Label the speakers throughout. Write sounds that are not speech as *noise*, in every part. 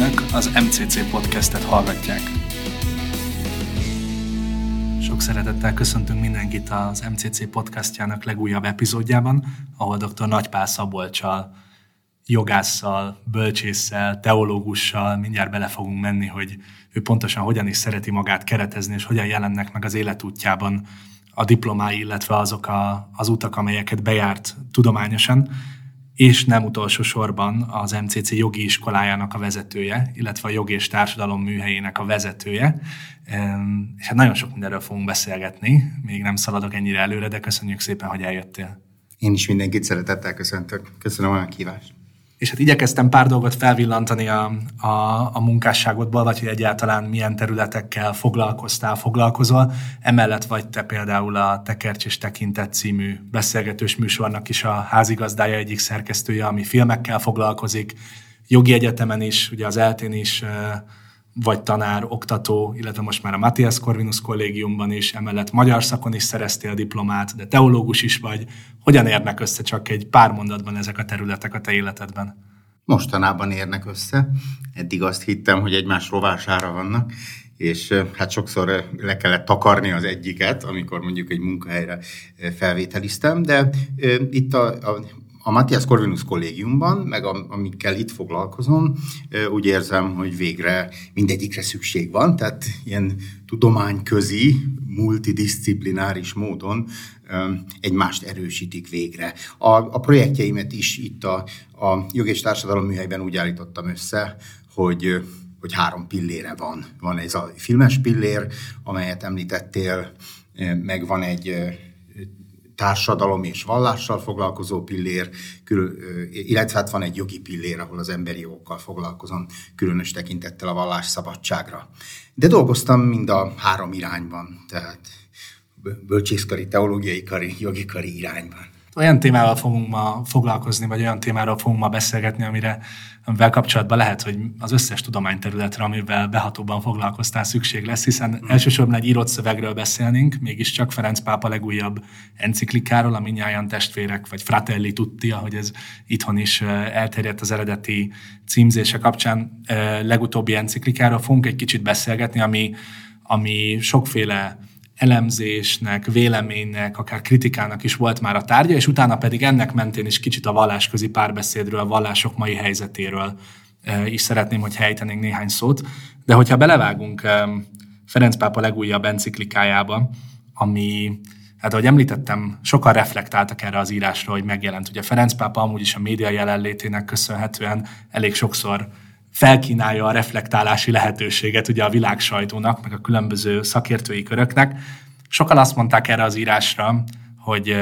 Speaker 1: Önök az MCC podcastet hallgatják. Sok szeretettel köszöntünk mindenkit az MCC podcastjának legújabb epizódjában, ahol dr. Nagypál Szabolcsal, jogásszal, bölcsésszel, teológussal mindjárt bele fogunk menni, hogy ő pontosan hogyan is szereti magát keretezni, és hogyan jelennek meg az életútjában a diplomái, illetve azok a, az utak, amelyeket bejárt tudományosan és nem utolsó sorban az MCC jogi iskolájának a vezetője, illetve a jogi és társadalom műhelyének a vezetője. És hát nagyon sok mindenről fogunk beszélgetni, még nem szaladok ennyire előre, de köszönjük szépen, hogy eljöttél.
Speaker 2: Én is mindenkit szeretettel köszöntök. Köszönöm a kívást
Speaker 1: és hát igyekeztem pár dolgot felvillantani a, a, a munkásságodból, vagy hogy egyáltalán milyen területekkel foglalkoztál, foglalkozol. Emellett vagy te például a Tekercs és Tekintet című beszélgetős műsornak is a házigazdája egyik szerkesztője, ami filmekkel foglalkozik, jogi egyetemen is, ugye az eltén is vagy tanár, oktató, illetve most már a Matthias Corvinus kollégiumban is, emellett magyar szakon is szereztél diplomát, de teológus is vagy. Hogyan érnek össze csak egy pár mondatban ezek a területek a te életedben?
Speaker 2: Mostanában érnek össze. Eddig azt hittem, hogy egymás rovására vannak, és hát sokszor le kellett takarni az egyiket, amikor mondjuk egy munkahelyre felvételiztem, de itt a, a a Matthias Corvinus kollégiumban, meg amikkel itt foglalkozom, úgy érzem, hogy végre mindegyikre szükség van, tehát ilyen tudományközi, multidisciplináris módon egymást erősítik végre. A, a projektjeimet is itt a, a Jog és Társadalom műhelyben úgy állítottam össze, hogy hogy három pillére van. Van ez a filmes pillér, amelyet említettél, meg van egy társadalom és vallással foglalkozó pillér, illetve hát van egy jogi pillér, ahol az emberi jogokkal foglalkozom, különös tekintettel a vallás szabadságra. De dolgoztam mind a három irányban, tehát bölcsészkari, teológiai kari, jogi kari irányban
Speaker 1: olyan témával fogunk ma foglalkozni, vagy olyan témáról fogunk ma beszélgetni, amire, amivel kapcsolatban lehet, hogy az összes tudományterületre, amivel behatóban foglalkoztál, szükség lesz, hiszen mm. elsősorban egy írott szövegről beszélnénk, mégiscsak Ferenc pápa legújabb enciklikáról, a Minnyáján testvérek, vagy Fratelli Tutti, ahogy ez itthon is elterjedt az eredeti címzése kapcsán, legutóbbi enciklikáról fogunk egy kicsit beszélgetni, ami, ami sokféle elemzésnek, véleménynek, akár kritikának is volt már a tárgya, és utána pedig ennek mentén is kicsit a vallásközi párbeszédről, a vallások mai helyzetéről e, is szeretném, hogy helytenénk néhány szót. De hogyha belevágunk e, Ferenc pápa legújabb enciklikájába, ami, hát ahogy említettem, sokan reflektáltak erre az írásra, hogy megjelent. Ugye Ferenc pápa amúgy is a média jelenlétének köszönhetően elég sokszor felkínálja a reflektálási lehetőséget ugye a világ sajtónak, meg a különböző szakértői köröknek. Sokan azt mondták erre az írásra, hogy,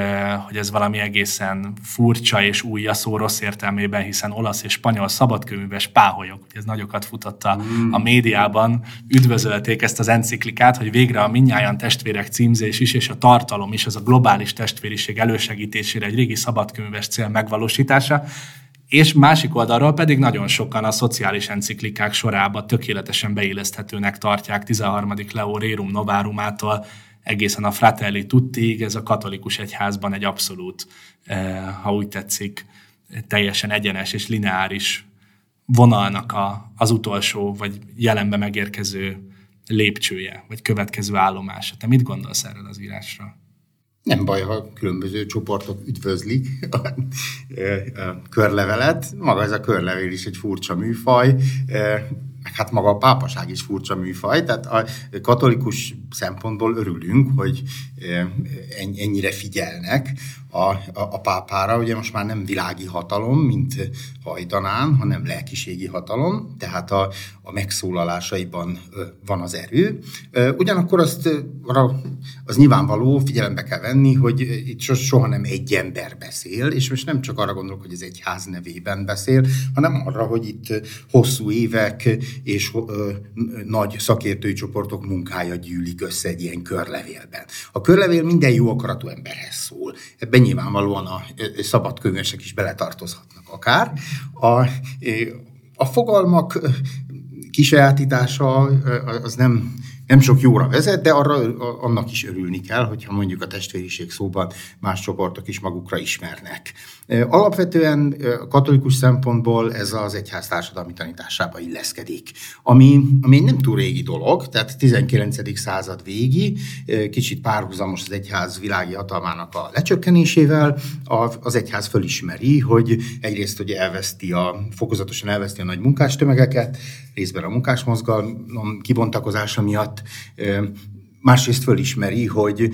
Speaker 1: hogy ez valami egészen furcsa és új a szó rossz értelmében, hiszen olasz és spanyol szabadkönyves páholyok, ez nagyokat futott a, mm. a médiában, üdvözölték ezt az enciklikát, hogy végre a minnyáján testvérek címzés is, és a tartalom is, az a globális testvériség elősegítésére egy régi szabadkönyves cél megvalósítása, és másik oldalról pedig nagyon sokan a szociális enciklikák sorába tökéletesen beilleszthetőnek tartják 13. Leo Rerum Novárumától egészen a Fratelli Tuttiig, ez a katolikus egyházban egy abszolút, eh, ha úgy tetszik, teljesen egyenes és lineáris vonalnak a, az utolsó, vagy jelenbe megérkező lépcsője, vagy következő állomása. Te mit gondolsz erről az írásra?
Speaker 2: Nem baj, ha különböző csoportok üdvözlik a, a körlevelet. Maga ez a körlevél is egy furcsa műfaj, meg hát maga a pápaság is furcsa műfaj, tehát a katolikus szempontból örülünk, hogy ennyire figyelnek a, a, a pápára. Ugye most már nem világi hatalom, mint hajdanán, hanem lelkiségi hatalom, tehát a, a megszólalásaiban van az erő. Ugyanakkor azt az nyilvánvaló, figyelembe kell venni, hogy itt soha nem egy ember beszél, és most nem csak arra gondolok, hogy ez egy ház nevében beszél, hanem arra, hogy itt hosszú évek és nagy szakértői csoportok munkája gyűlik össze egy ilyen körlevélben. A körlevél minden jó akaratú emberhez szól. Ebben nyilvánvalóan a szabadkönyvesek is beletartozhatnak akár. A, a fogalmak kisajátítása az nem nem sok jóra vezet, de arra, annak is örülni kell, hogyha mondjuk a testvériség szóban más csoportok is magukra ismernek. Alapvetően katolikus szempontból ez az egyház társadalmi tanításába illeszkedik, ami, ami nem túl régi dolog, tehát 19. század végi, kicsit párhuzamos az egyház világi hatalmának a lecsökkenésével, az egyház fölismeri, hogy egyrészt hogy elveszti a, fokozatosan elveszti a nagy munkástömegeket, részben a munkásmozgalom kibontakozása miatt, másrészt fölismeri, hogy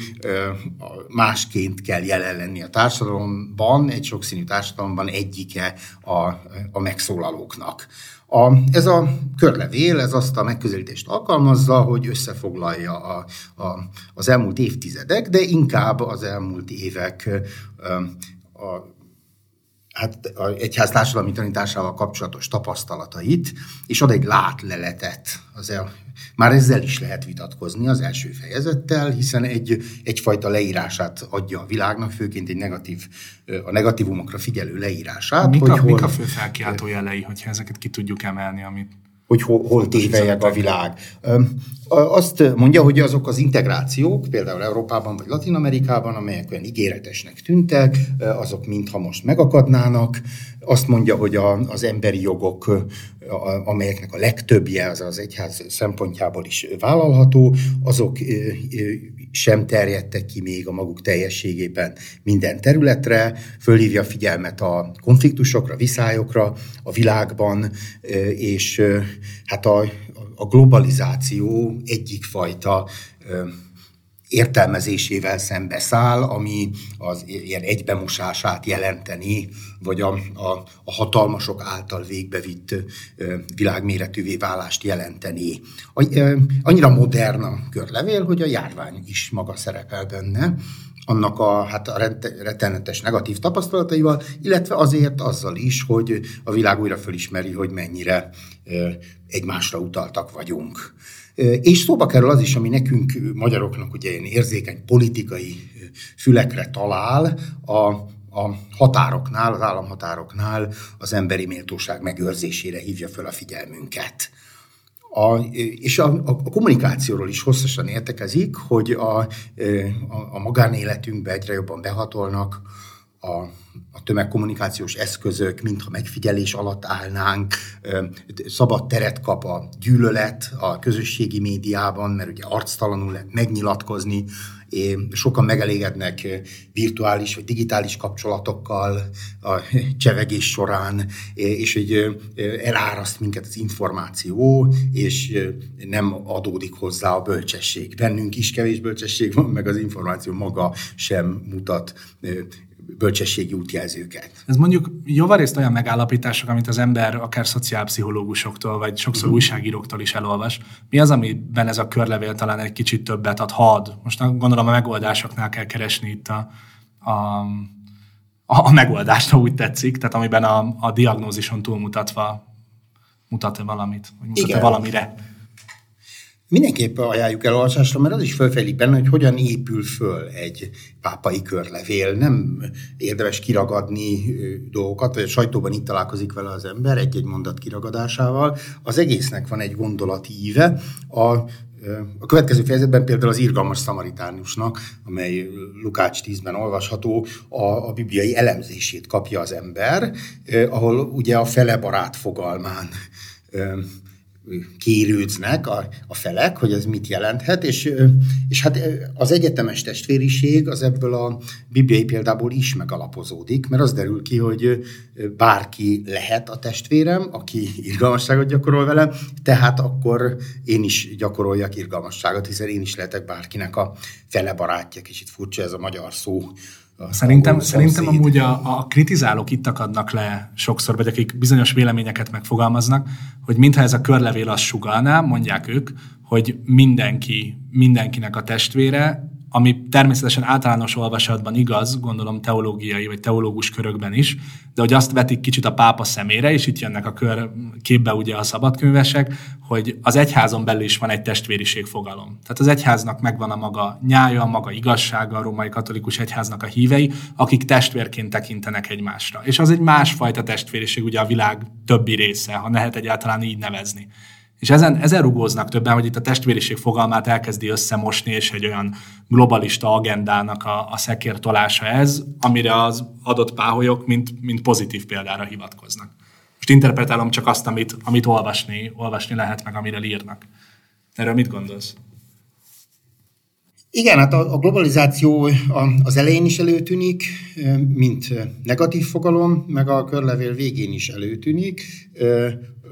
Speaker 2: másként kell jelen lenni a társadalomban, egy sokszínű társadalomban egyike a, a megszólalóknak. A, ez a körlevél, ez azt a megközelítést alkalmazza, hogy összefoglalja a, a, az elmúlt évtizedek, de inkább az elmúlt évek a, hát a egyház társadalmi tanításával kapcsolatos tapasztalatait, és ad egy látleletet. Az el, már ezzel is lehet vitatkozni az első fejezettel, hiszen egy, egyfajta leírását adja a világnak, főként egy negatív, a negatívumokra figyelő leírását.
Speaker 1: Mik, hogy a, hol, mik a fő felkiáltó jelei, hogyha ezeket ki tudjuk emelni, amit
Speaker 2: hogy hol, hol tévelyek a világ. Azt mondja, hogy azok az integrációk, például Európában vagy Latin Amerikában, amelyek olyan ígéretesnek tűntek, azok mintha most megakadnának. Azt mondja, hogy a, az emberi jogok, amelyeknek a legtöbbje az az egyház szempontjából is vállalható, azok sem terjedtek ki még a maguk teljességében minden területre, fölhívja a figyelmet a konfliktusokra, viszályokra a világban, és hát a, a globalizáció egyik fajta értelmezésével szembeszáll, ami az ilyen egybemosását jelenteni, vagy a, a, a hatalmasok által végbevitt világméretűvé válást jelenteni. Annyira modern a körlevél, hogy a járvány is maga szerepel benne, annak a, hát a rettenetes negatív tapasztalataival, illetve azért azzal is, hogy a világ újra fölismeri, hogy mennyire egymásra utaltak vagyunk. És szóba kerül az is, ami nekünk magyaroknak ugye ilyen érzékeny politikai fülekre talál, a, a határoknál, az államhatároknál az emberi méltóság megőrzésére hívja föl a figyelmünket. A, és a, a kommunikációról is hosszasan értekezik, hogy a, a, a magánéletünkbe egyre jobban behatolnak a, a tömegkommunikációs eszközök, mintha megfigyelés alatt állnánk, szabad teret kap a gyűlölet a közösségi médiában, mert ugye arctalanul lehet megnyilatkozni, sokan megelégednek virtuális vagy digitális kapcsolatokkal a csevegés során, és hogy eláraszt minket az információ, és nem adódik hozzá a bölcsesség. Bennünk is kevés bölcsesség van, meg az információ maga sem mutat bölcsességi útjelzőket.
Speaker 1: Ez mondjuk javarészt olyan megállapítások, amit az ember akár szociálpszichológusoktól, vagy sokszor uh-huh. újságíróktól is elolvas. Mi az, amiben ez a körlevél talán egy kicsit többet ad? Had. Most gondolom a megoldásoknál kell keresni itt a, a, a megoldást, ha úgy tetszik, tehát amiben a, a diagnózison túlmutatva mutat valamit, vagy mutat valamire
Speaker 2: mindenképp ajánljuk el olvasásra, mert az is felfejlik benne, hogy hogyan épül föl egy pápai körlevél. Nem érdemes kiragadni dolgokat, vagy a sajtóban itt találkozik vele az ember egy-egy mondat kiragadásával. Az egésznek van egy gondolati íve. A a következő fejezetben például az irgalmas szamaritánusnak, amely Lukács 10-ben olvasható, a, a bibliai elemzését kapja az ember, ahol ugye a fele barát fogalmán kérődznek a, a felek, hogy ez mit jelenthet, és, és hát az egyetemes testvériség az ebből a bibliai példából is megalapozódik, mert az derül ki, hogy bárki lehet a testvérem, aki *laughs* irgalmasságot gyakorol velem, tehát akkor én is gyakoroljak irgalmasságot, hiszen én is lehetek bárkinek a fele barátja, kicsit furcsa ez a magyar szó,
Speaker 1: Szerintem, szerintem amúgy a, a kritizálók itt akadnak le sokszor, vagy akik bizonyos véleményeket megfogalmaznak, hogy mintha ez a körlevél azt sugalná, mondják ők, hogy mindenki, mindenkinek a testvére, ami természetesen általános olvasatban igaz, gondolom teológiai vagy teológus körökben is, de hogy azt vetik kicsit a pápa szemére, és itt jönnek a kör képbe ugye a szabadkönyvesek, hogy az egyházon belül is van egy testvériség fogalom. Tehát az egyháznak megvan a maga nyája, a maga igazsága, a római katolikus egyháznak a hívei, akik testvérként tekintenek egymásra. És az egy másfajta testvériség ugye a világ többi része, ha lehet egyáltalán így nevezni. És ezen, ezen rugóznak többen, hogy itt a testvériség fogalmát elkezdi összemosni, és egy olyan globalista agendának a, a szekértolása ez, amire az adott páholyok mint, mint pozitív példára hivatkoznak. Most interpretálom csak azt, amit, amit olvasni, olvasni lehet, meg amire írnak. Erről mit gondolsz?
Speaker 2: Igen, hát a, a globalizáció az elején is előtűnik, mint negatív fogalom, meg a körlevél végén is előtűnik,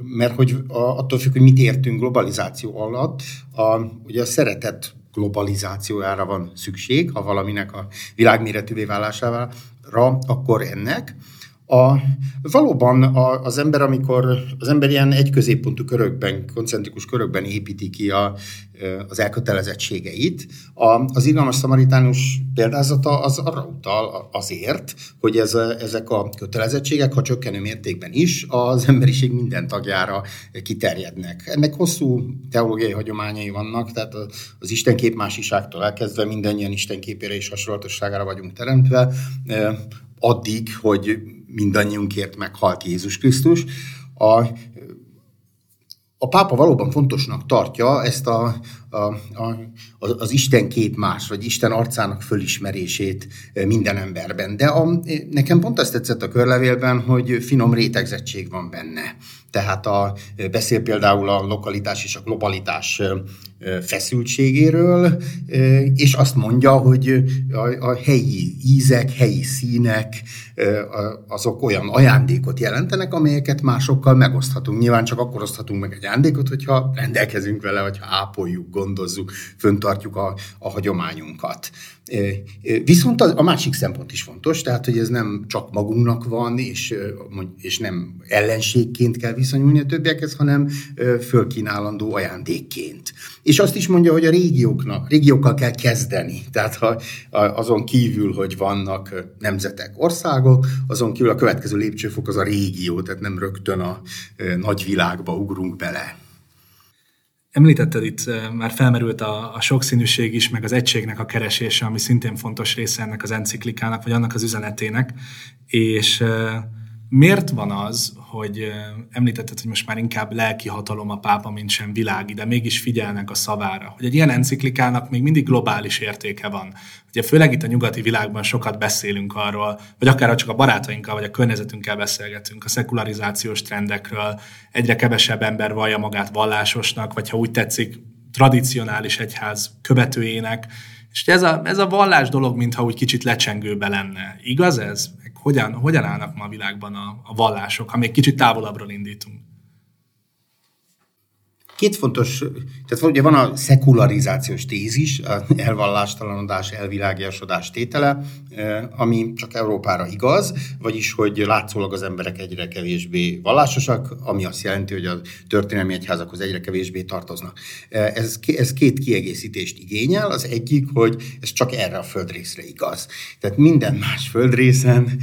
Speaker 2: mert hogy attól függ, hogy mit értünk globalizáció alatt, a, ugye a szeretet globalizációjára van szükség, ha valaminek a világméretűvé válására, akkor ennek. A, valóban a, az ember, amikor az ember ilyen egy középpontú körökben, koncentrikus körökben építi ki a, az elkötelezettségeit, a, az irgalmas szamaritánus példázata az arra utal azért, hogy ez, ezek a kötelezettségek, ha csökkenő mértékben is, az emberiség minden tagjára kiterjednek. Ennek hosszú teológiai hagyományai vannak, tehát az Isten másiságtól elkezdve mindannyian Isten képére és hasonlatosságára vagyunk teremtve, addig, hogy mindannyiunkért meghalt Jézus Krisztus. A, a pápa valóban fontosnak tartja ezt a, a, a, az Isten kép más, vagy Isten arcának fölismerését minden emberben. De a, nekem pont azt tetszett a körlevélben, hogy finom rétegzettség van benne. Tehát a, beszél például a lokalitás és a globalitás feszültségéről, és azt mondja, hogy a, a helyi ízek, helyi színek, azok olyan ajándékot jelentenek, amelyeket másokkal megoszthatunk. Nyilván csak akkor oszthatunk meg egy ajándékot, hogyha rendelkezünk vele, vagy ápoljuk, gondozzuk, föntartjuk a, a hagyományunkat. Viszont a, másik szempont is fontos, tehát hogy ez nem csak magunknak van, és, és nem ellenségként kell viszonyulni a többiekhez, hanem fölkínálandó ajándékként. És azt is mondja, hogy a régióknak, régiókkal kell kezdeni. Tehát ha azon kívül, hogy vannak nemzetek, országok, azon kívül a következő lépcsőfok az a régió, tehát nem rögtön a nagyvilágba ugrunk bele.
Speaker 1: Említetted itt, már felmerült a, a sokszínűség is, meg az egységnek a keresése, ami szintén fontos része ennek az enciklikának, vagy annak az üzenetének, és miért van az, hogy említetted, hogy most már inkább lelki hatalom a pápa, mint sem világi, de mégis figyelnek a szavára, hogy egy ilyen enciklikának még mindig globális értéke van. Ugye főleg itt a nyugati világban sokat beszélünk arról, vagy akár csak a barátainkkal, vagy a környezetünkkel beszélgetünk, a szekularizációs trendekről, egyre kevesebb ember vallja magát vallásosnak, vagy ha úgy tetszik, tradicionális egyház követőjének, és ez a, ez a vallás dolog, mintha úgy kicsit lecsengőbe lenne. Igaz ez? Hogyan, hogyan állnak ma a világban a, a vallások, ha még kicsit távolabbról indítunk?
Speaker 2: Két fontos, tehát ugye van a szekularizációs tézis, elvallástalanodás, elvilágiasodás tétele, ami csak Európára igaz, vagyis, hogy látszólag az emberek egyre kevésbé vallásosak, ami azt jelenti, hogy a történelmi egyházakhoz egyre kevésbé tartoznak. Ez, ez két kiegészítést igényel. Az egyik, hogy ez csak erre a földrészre igaz. Tehát minden más földrészen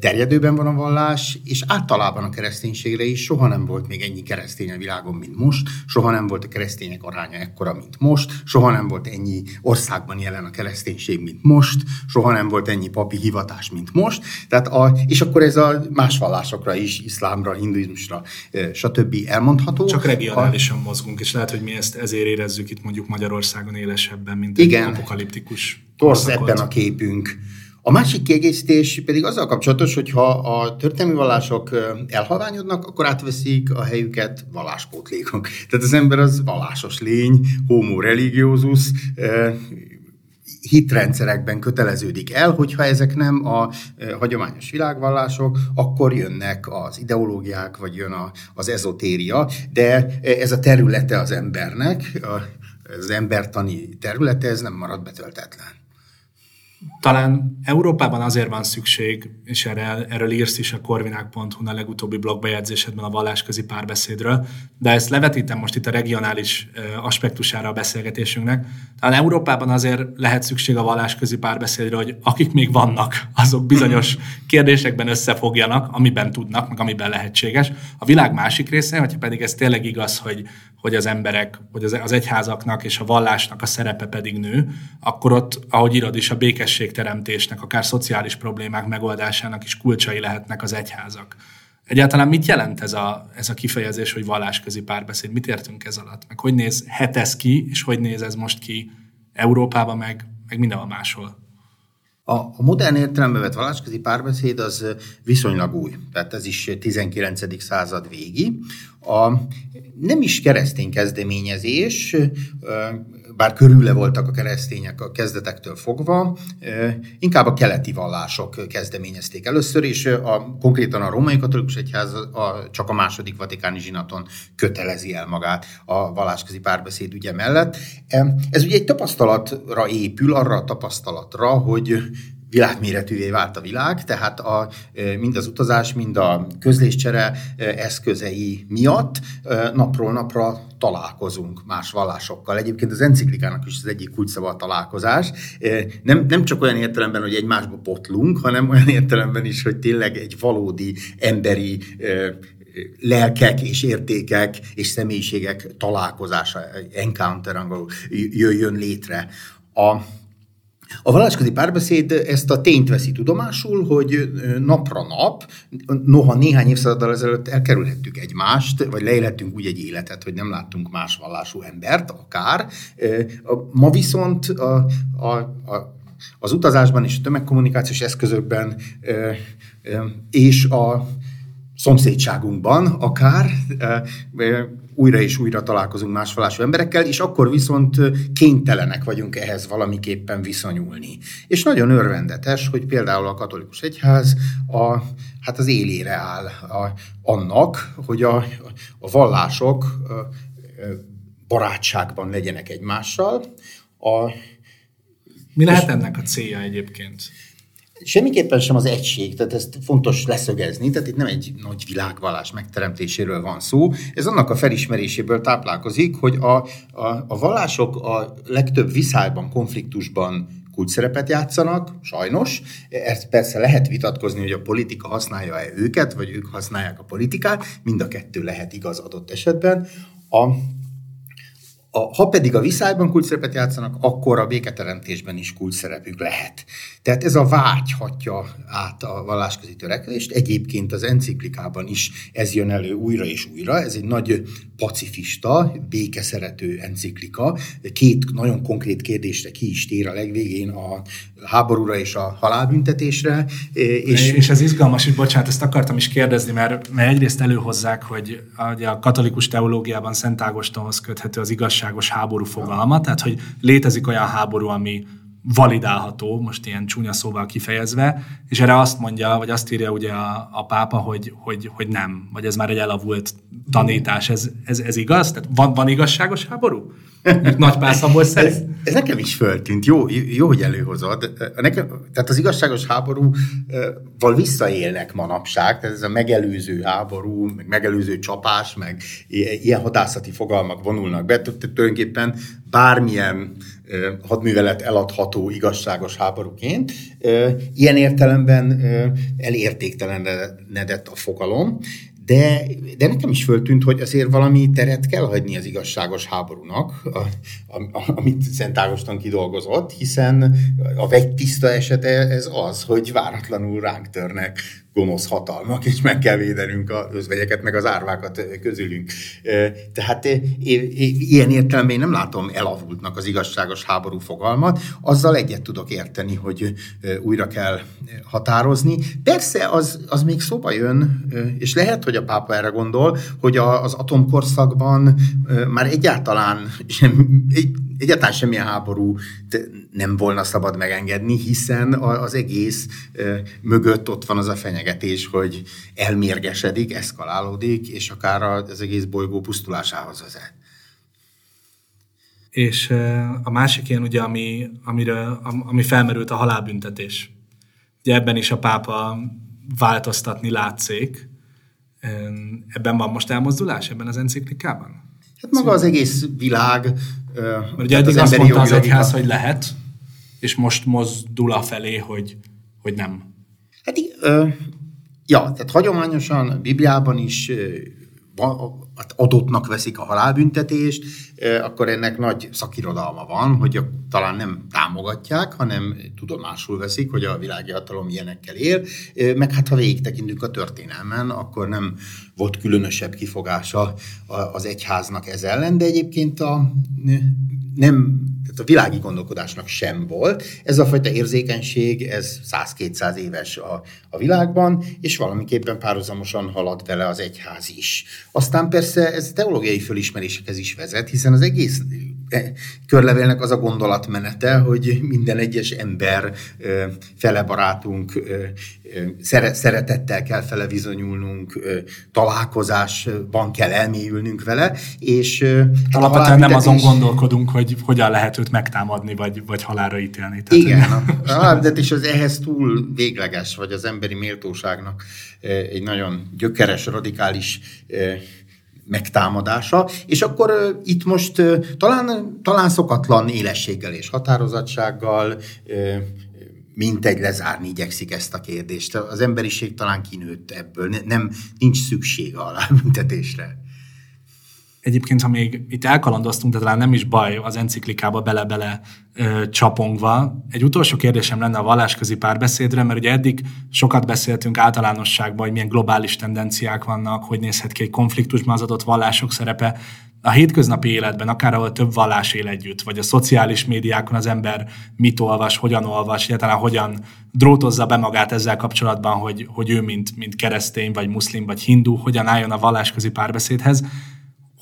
Speaker 2: terjedőben van a vallás, és általában a kereszténységre is soha nem volt még ennyi keresztény a világon, mint most, soha nem volt a keresztények aránya ekkora, mint most, soha nem volt ennyi országban jelen a kereszténység, mint most, soha nem volt ennyi papi hivatás, mint most, tehát a, és akkor ez a más vallásokra is, iszlámra, hinduizmusra, stb. elmondható.
Speaker 1: Csak regionálisan a... mozgunk, és lehet, hogy mi ezt ezért érezzük itt mondjuk Magyarországon élesebben, mint egy Igen. apokaliptikus.
Speaker 2: Torz ebben a képünk. A másik kiegészítés pedig azzal kapcsolatos, hogy ha a történelmi vallások elhalványodnak, akkor átveszik a helyüket valláspótlékok. *laughs* Tehát az ember az vallásos lény, homo religiosus, hitrendszerekben köteleződik el, hogyha ezek nem a hagyományos világvallások, akkor jönnek az ideológiák, vagy jön a, az ezotéria, de ez a területe az embernek, az embertani területe, ez nem marad betöltetlen.
Speaker 1: Talán Európában azért van szükség, és erről, erről írsz is a korvinák.hu a legutóbbi blogbejegyzésedben a vallásközi párbeszédről, de ezt levetítem most itt a regionális aspektusára a beszélgetésünknek. Talán Európában azért lehet szükség a vallásközi párbeszédre, hogy akik még vannak, azok bizonyos kérdésekben összefogjanak, amiben tudnak, meg amiben lehetséges. A világ másik részén, hogyha pedig ez tényleg igaz, hogy, hogy az emberek, hogy az, az egyházaknak és a vallásnak a szerepe pedig nő, akkor ott, ahogy írod is, a békességteremtésnek, akár szociális problémák megoldásának is kulcsai lehetnek az egyházak. Egyáltalán mit jelent ez a, ez a kifejezés, hogy vallásközi párbeszéd? Mit értünk ez alatt? Meg hogy néz ez ki, és hogy néz ez most ki Európában, meg, meg mindenhol máshol?
Speaker 2: A, modern értelemben vett vallásközi párbeszéd az viszonylag új, tehát ez is 19. század végi. A, nem is keresztény kezdeményezés, bár körüle voltak a keresztények a kezdetektől fogva, inkább a keleti vallások kezdeményezték először, és a, konkrétan a római katolikus egyház a, csak a második vatikáni zsinaton kötelezi el magát a vallásközi párbeszéd ügye mellett. Ez ugye egy tapasztalatra épül, arra a tapasztalatra, hogy világméretűvé vált a világ, tehát a, mind az utazás, mind a közléscsere eszközei miatt napról napra találkozunk más vallásokkal. Egyébként az enciklikának is az egyik kulcsszava a találkozás. Nem, nem csak olyan értelemben, hogy egymásba potlunk, hanem olyan értelemben is, hogy tényleg egy valódi emberi lelkek és értékek és személyiségek találkozása, encounter angolul jöjjön létre. A, a vallásközi párbeszéd ezt a tényt veszi tudomásul, hogy napra nap, noha néhány évszázaddal ezelőtt elkerülhettük egymást, vagy leélhettünk úgy egy életet, hogy nem láttunk más vallású embert, akár. Ma viszont a, a, a az utazásban és a tömegkommunikációs eszközökben és a szomszédságunkban akár újra és újra találkozunk más vallású emberekkel, és akkor viszont kénytelenek vagyunk ehhez valamiképpen viszonyulni. És nagyon örvendetes, hogy például a katolikus egyház a, hát az élére áll a, annak, hogy a, a vallások barátságban legyenek egymással. A,
Speaker 1: Mi lehet ennek a célja egyébként?
Speaker 2: Semmiképpen sem az egység, tehát ezt fontos leszögezni, tehát itt nem egy nagy világvallás megteremtéséről van szó, ez annak a felismeréséből táplálkozik, hogy a, a, a vallások a legtöbb viszályban, konfliktusban kult szerepet játszanak, sajnos. Ezt persze lehet vitatkozni, hogy a politika használja-e őket, vagy ők használják a politikát, mind a kettő lehet igaz adott esetben. A, a, ha pedig a viszályban kulcsszerepet játszanak, akkor a béketeremtésben is kulcsszerepük lehet. Tehát ez a vágy hatja át a vallásközi törekvést. Egyébként az enciklikában is ez jön elő újra és újra. Ez egy nagy pacifista, békeszerető enciklika. Két nagyon konkrét kérdésre ki is tér a legvégén a háborúra és a halálbüntetésre.
Speaker 1: És, és ez izgalmas, hogy bocsánat, ezt akartam is kérdezni, mert, mert egyrészt előhozzák, hogy a katolikus teológiában Szent Ágostonhoz köthető az igazságos háború fogalma, tehát hogy létezik olyan háború, ami validálható, most ilyen csúnya szóval kifejezve, és erre azt mondja, vagy azt írja ugye a, a pápa, hogy, hogy, hogy nem, vagy ez már egy elavult tanítás, ez, ez, ez igaz? Tehát van, van igazságos háború? Nagy pászamból
Speaker 2: ez, ez nekem is föltűnt. Jó, jó, hogy előhozod. Nekem, tehát az igazságos háborúval visszaélnek manapság, tehát ez a megelőző háború, meg megelőző csapás, meg ilyen hadászati fogalmak vonulnak be. Tulajdonképpen bármilyen hadművelet eladható igazságos háborúként. Ilyen értelemben elértéktelenedett a fogalom, de, de nekem is föltűnt, hogy azért valami teret kell hagyni az igazságos háborúnak, a, a, amit Szent Ágoston kidolgozott, hiszen a vegy tiszta esete ez az, hogy váratlanul ránk törnek gonosz hatalmak, és meg kell védenünk a özvegyeket, meg az árvákat közülünk. Tehát ilyen értelemben én nem látom elavultnak az igazságos háború fogalmat, azzal egyet tudok érteni, hogy újra kell határozni. Persze az, az még szóba jön, és lehet, hogy a pápa erre gondol, hogy az atomkorszakban már egyáltalán *laughs* sem, egyáltalán semmilyen háború nem volna szabad megengedni, hiszen az egész mögött ott van az a fenyegetés, hogy elmérgesedik, eszkalálódik, és akár az egész bolygó pusztulásához vezet.
Speaker 1: És a másik ilyen, ugye, ami, amire, ami felmerült a halálbüntetés. Ugye ebben is a pápa változtatni látszik. Ebben van most elmozdulás, ebben az enciklikában?
Speaker 2: Hát maga az egész világ
Speaker 1: mert ugye eddig azt mondta az egyház, hogy lehet, és most mozdul a felé, hogy, hogy nem.
Speaker 2: Hát ö, ja, tehát hagyományosan Bibliában is adottnak veszik a halálbüntetést, akkor ennek nagy szakirodalma van, hogy talán nem támogatják, hanem tudomásul veszik, hogy a világi hatalom ilyenekkel él, meg hát ha végig a történelmen, akkor nem volt különösebb kifogása az egyháznak ez ellen, de egyébként a nem tehát a világi gondolkodásnak sem volt. Ez a fajta érzékenység, ez 100-200 éves a, a világban, és valamiképpen párhuzamosan halad vele az egyház is. Aztán persze ez teológiai fölismerésekhez is vezet, hiszen az egész körlevélnek az a gondolatmenete, hogy minden egyes ember fele barátunk, szeretettel kell fele bizonyulnunk, találkozásban kell elmélyülnünk vele, és
Speaker 1: alapvetően nem azon gondolkodunk, hogy hogyan lehet őt megtámadni, vagy, vagy halára ítélni.
Speaker 2: Tehát, Igen, *laughs* a halálbüntetés az ehhez túl végleges, vagy az emberi méltóságnak egy nagyon gyökeres, radikális megtámadása, és akkor itt most talán, talán szokatlan élességgel és határozatsággal uh, mint egy lezárni igyekszik ezt a kérdést. Az emberiség talán kinőtt ebből, nem, nincs szükség a halálbüntetésre.
Speaker 1: Egyébként, ha még itt elkalandoztunk, de talán nem is baj az enciklikába bele-bele ö, csapongva. Egy utolsó kérdésem lenne a vallásközi párbeszédre, mert ugye eddig sokat beszéltünk általánosságban, hogy milyen globális tendenciák vannak, hogy nézhet ki egy konfliktusban az adott vallások szerepe. A hétköznapi életben, akár ahol több vallás él együtt, vagy a szociális médiákon az ember mit olvas, hogyan olvas, egyáltalán hogyan drótozza be magát ezzel kapcsolatban, hogy, hogy ő mint, mint keresztény, vagy muszlim, vagy hindu, hogyan álljon a vallásközi párbeszédhez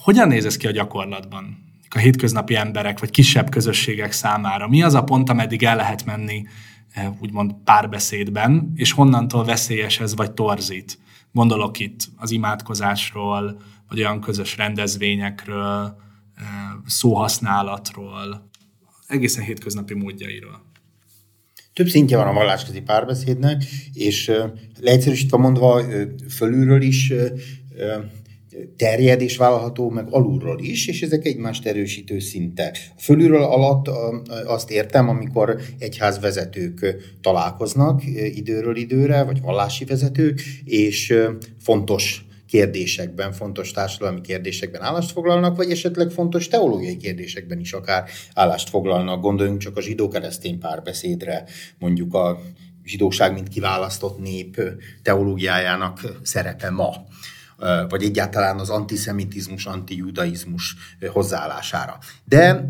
Speaker 1: hogyan néz ez ki a gyakorlatban? A hétköznapi emberek vagy kisebb közösségek számára? Mi az a pont, ameddig el lehet menni eh, úgymond párbeszédben, és honnantól veszélyes ez vagy torzít? Gondolok itt az imádkozásról, vagy olyan közös rendezvényekről, eh, szóhasználatról, egészen hétköznapi módjairól.
Speaker 2: Több szintje van a vallásközi párbeszédnek, és eh, leegyszerűsítve mondva fölülről is terjed és vállalható meg alulról is, és ezek egymást erősítő szinte. Fölülről alatt azt értem, amikor egyház vezetők találkoznak időről időre, vagy vallási vezetők, és fontos kérdésekben, fontos társadalmi kérdésekben állást foglalnak, vagy esetleg fontos teológiai kérdésekben is akár állást foglalnak. Gondoljunk csak a zsidó-keresztény párbeszédre, mondjuk a zsidóság, mint kiválasztott nép teológiájának szerepe ma vagy egyáltalán az antiszemitizmus, antijudaizmus hozzáállására. De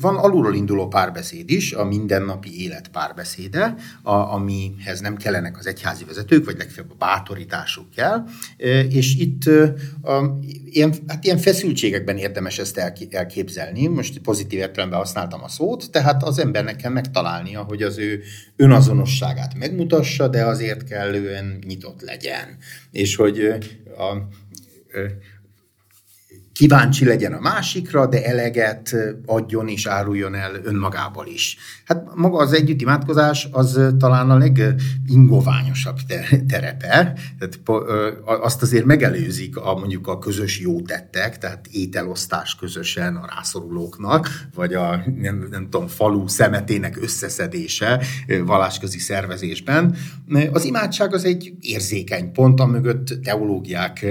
Speaker 2: van alulról induló párbeszéd is, a mindennapi élet párbeszéde, a, amihez nem kellenek az egyházi vezetők, vagy legfeljebb a bátorításuk kell, és itt a, ilyen, hát ilyen feszültségekben érdemes ezt elképzelni, most pozitív értelemben használtam a szót, tehát az embernek kell megtalálnia, hogy az ő önazonosságát megmutassa, de azért kellően nyitott legyen. És hogy a, kíváncsi legyen a másikra, de eleget adjon és áruljon el önmagából is. Hát maga az együtt imádkozás az talán a legingoványosabb terepe, tehát azt azért megelőzik a, mondjuk a közös jó tettek, tehát ételosztás közösen a rászorulóknak, vagy a nem, nem tudom, falu szemetének összeszedése valásközi szervezésben. Az imádság az egy érzékeny pont, amögött teológiák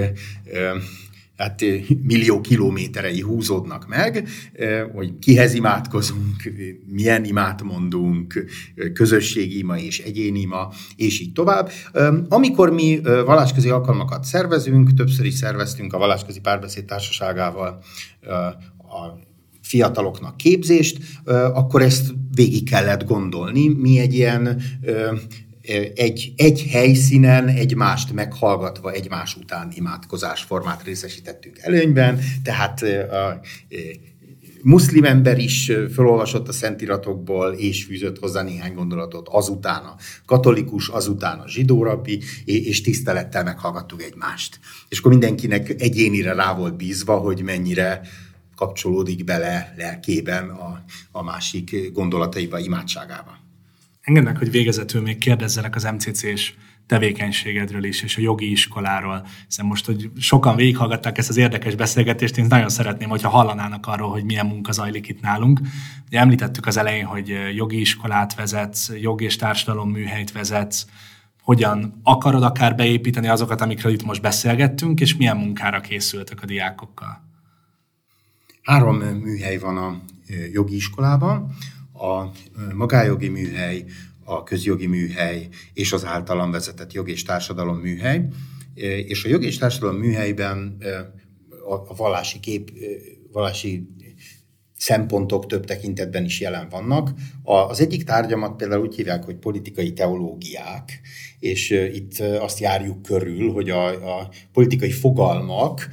Speaker 2: hát millió kilométerei húzódnak meg, hogy kihez imádkozunk, milyen imát mondunk, közösségi ima és egyéni ima, és így tovább. Amikor mi vallásközi alkalmakat szervezünk, többször is szerveztünk a Vallásközi Párbeszéd Társaságával a fiataloknak képzést, akkor ezt végig kellett gondolni. Mi egy ilyen egy, egy helyszínen egymást meghallgatva egymás után imádkozás formát részesítettünk előnyben, tehát a, muszlim ember is felolvasott a szentiratokból, és fűzött hozzá néhány gondolatot azután a katolikus, azután a zsidó rabbi, és tisztelettel meghallgattuk egymást. És akkor mindenkinek egyénire rá volt bízva, hogy mennyire kapcsolódik bele lelkében a, a másik gondolataiba, imádságába.
Speaker 1: Engednek, hogy végezetül még kérdezzenek az MCC-s tevékenységedről is, és a jogi iskoláról, hiszen most, hogy sokan végighallgatták ezt az érdekes beszélgetést, én nagyon szeretném, hogyha hallanának arról, hogy milyen munka zajlik itt nálunk. Ugye említettük az elején, hogy jogi iskolát vezetsz, jog és társadalom műhelyt vezetsz, hogyan akarod akár beépíteni azokat, amikről itt most beszélgettünk, és milyen munkára készültek a diákokkal?
Speaker 2: Három műhely van a jogi iskolában. A magájogi műhely, a közjogi műhely és az általam vezetett jog és társadalom műhely. És a jog és társadalom műhelyben a vallási kép, vallási szempontok több tekintetben is jelen vannak. Az egyik tárgyamat például úgy hívják, hogy politikai teológiák, és itt azt járjuk körül, hogy a, a politikai fogalmak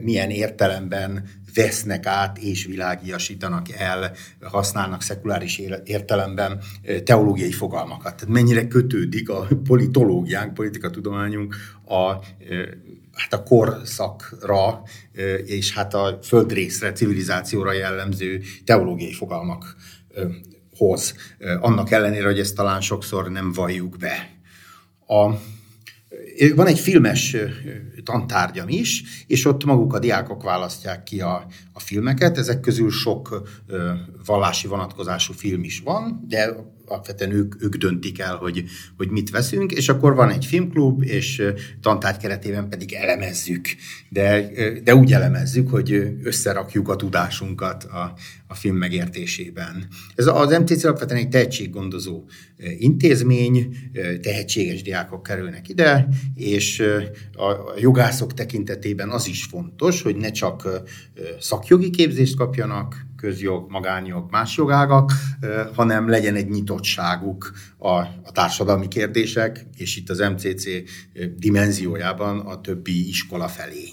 Speaker 2: milyen értelemben vesznek át és világiasítanak el, használnak szekuláris értelemben teológiai fogalmakat. Tehát mennyire kötődik a politológiánk, politikatudományunk a hát a korszakra és hát a földrészre, civilizációra jellemző teológiai fogalmakhoz. Annak ellenére, hogy ezt talán sokszor nem valljuk be. A, van egy filmes tantárgyam is, és ott maguk a diákok választják ki a, a filmeket. Ezek közül sok vallási vonatkozású film is van, de alapvetően ők, ők döntik el, hogy, hogy mit veszünk, és akkor van egy filmklub, és tantárgy keretében pedig elemezzük. De, de úgy elemezzük, hogy összerakjuk a tudásunkat a, a film megértésében. Ez az MTC alapvetően egy tehetséggondozó intézmény, tehetséges diákok kerülnek ide, és a jogászok tekintetében az is fontos, hogy ne csak szakjogi képzést kapjanak, közjog, magánjog, más jogágak, hanem legyen egy nyitottságuk a, a társadalmi kérdések, és itt az MCC dimenziójában a többi iskola felé.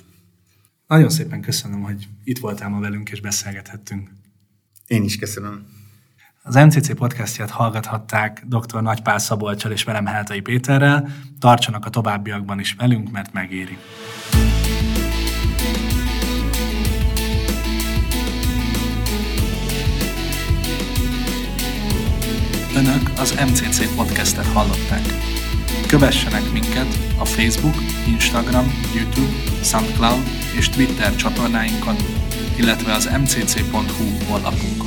Speaker 1: Nagyon szépen köszönöm, hogy itt voltál ma velünk, és beszélgethettünk.
Speaker 2: Én is köszönöm.
Speaker 1: Az MCC podcastját hallgathatták dr. Nagypál Szabolcsal és velem Heltai Péterrel. Tartsanak a továbbiakban is velünk, mert megéri. Önök az MCC podcastet hallották. Kövessenek minket a Facebook, Instagram, YouTube, Soundcloud és Twitter csatornáinkon, illetve az mcc.hu honlapunkon.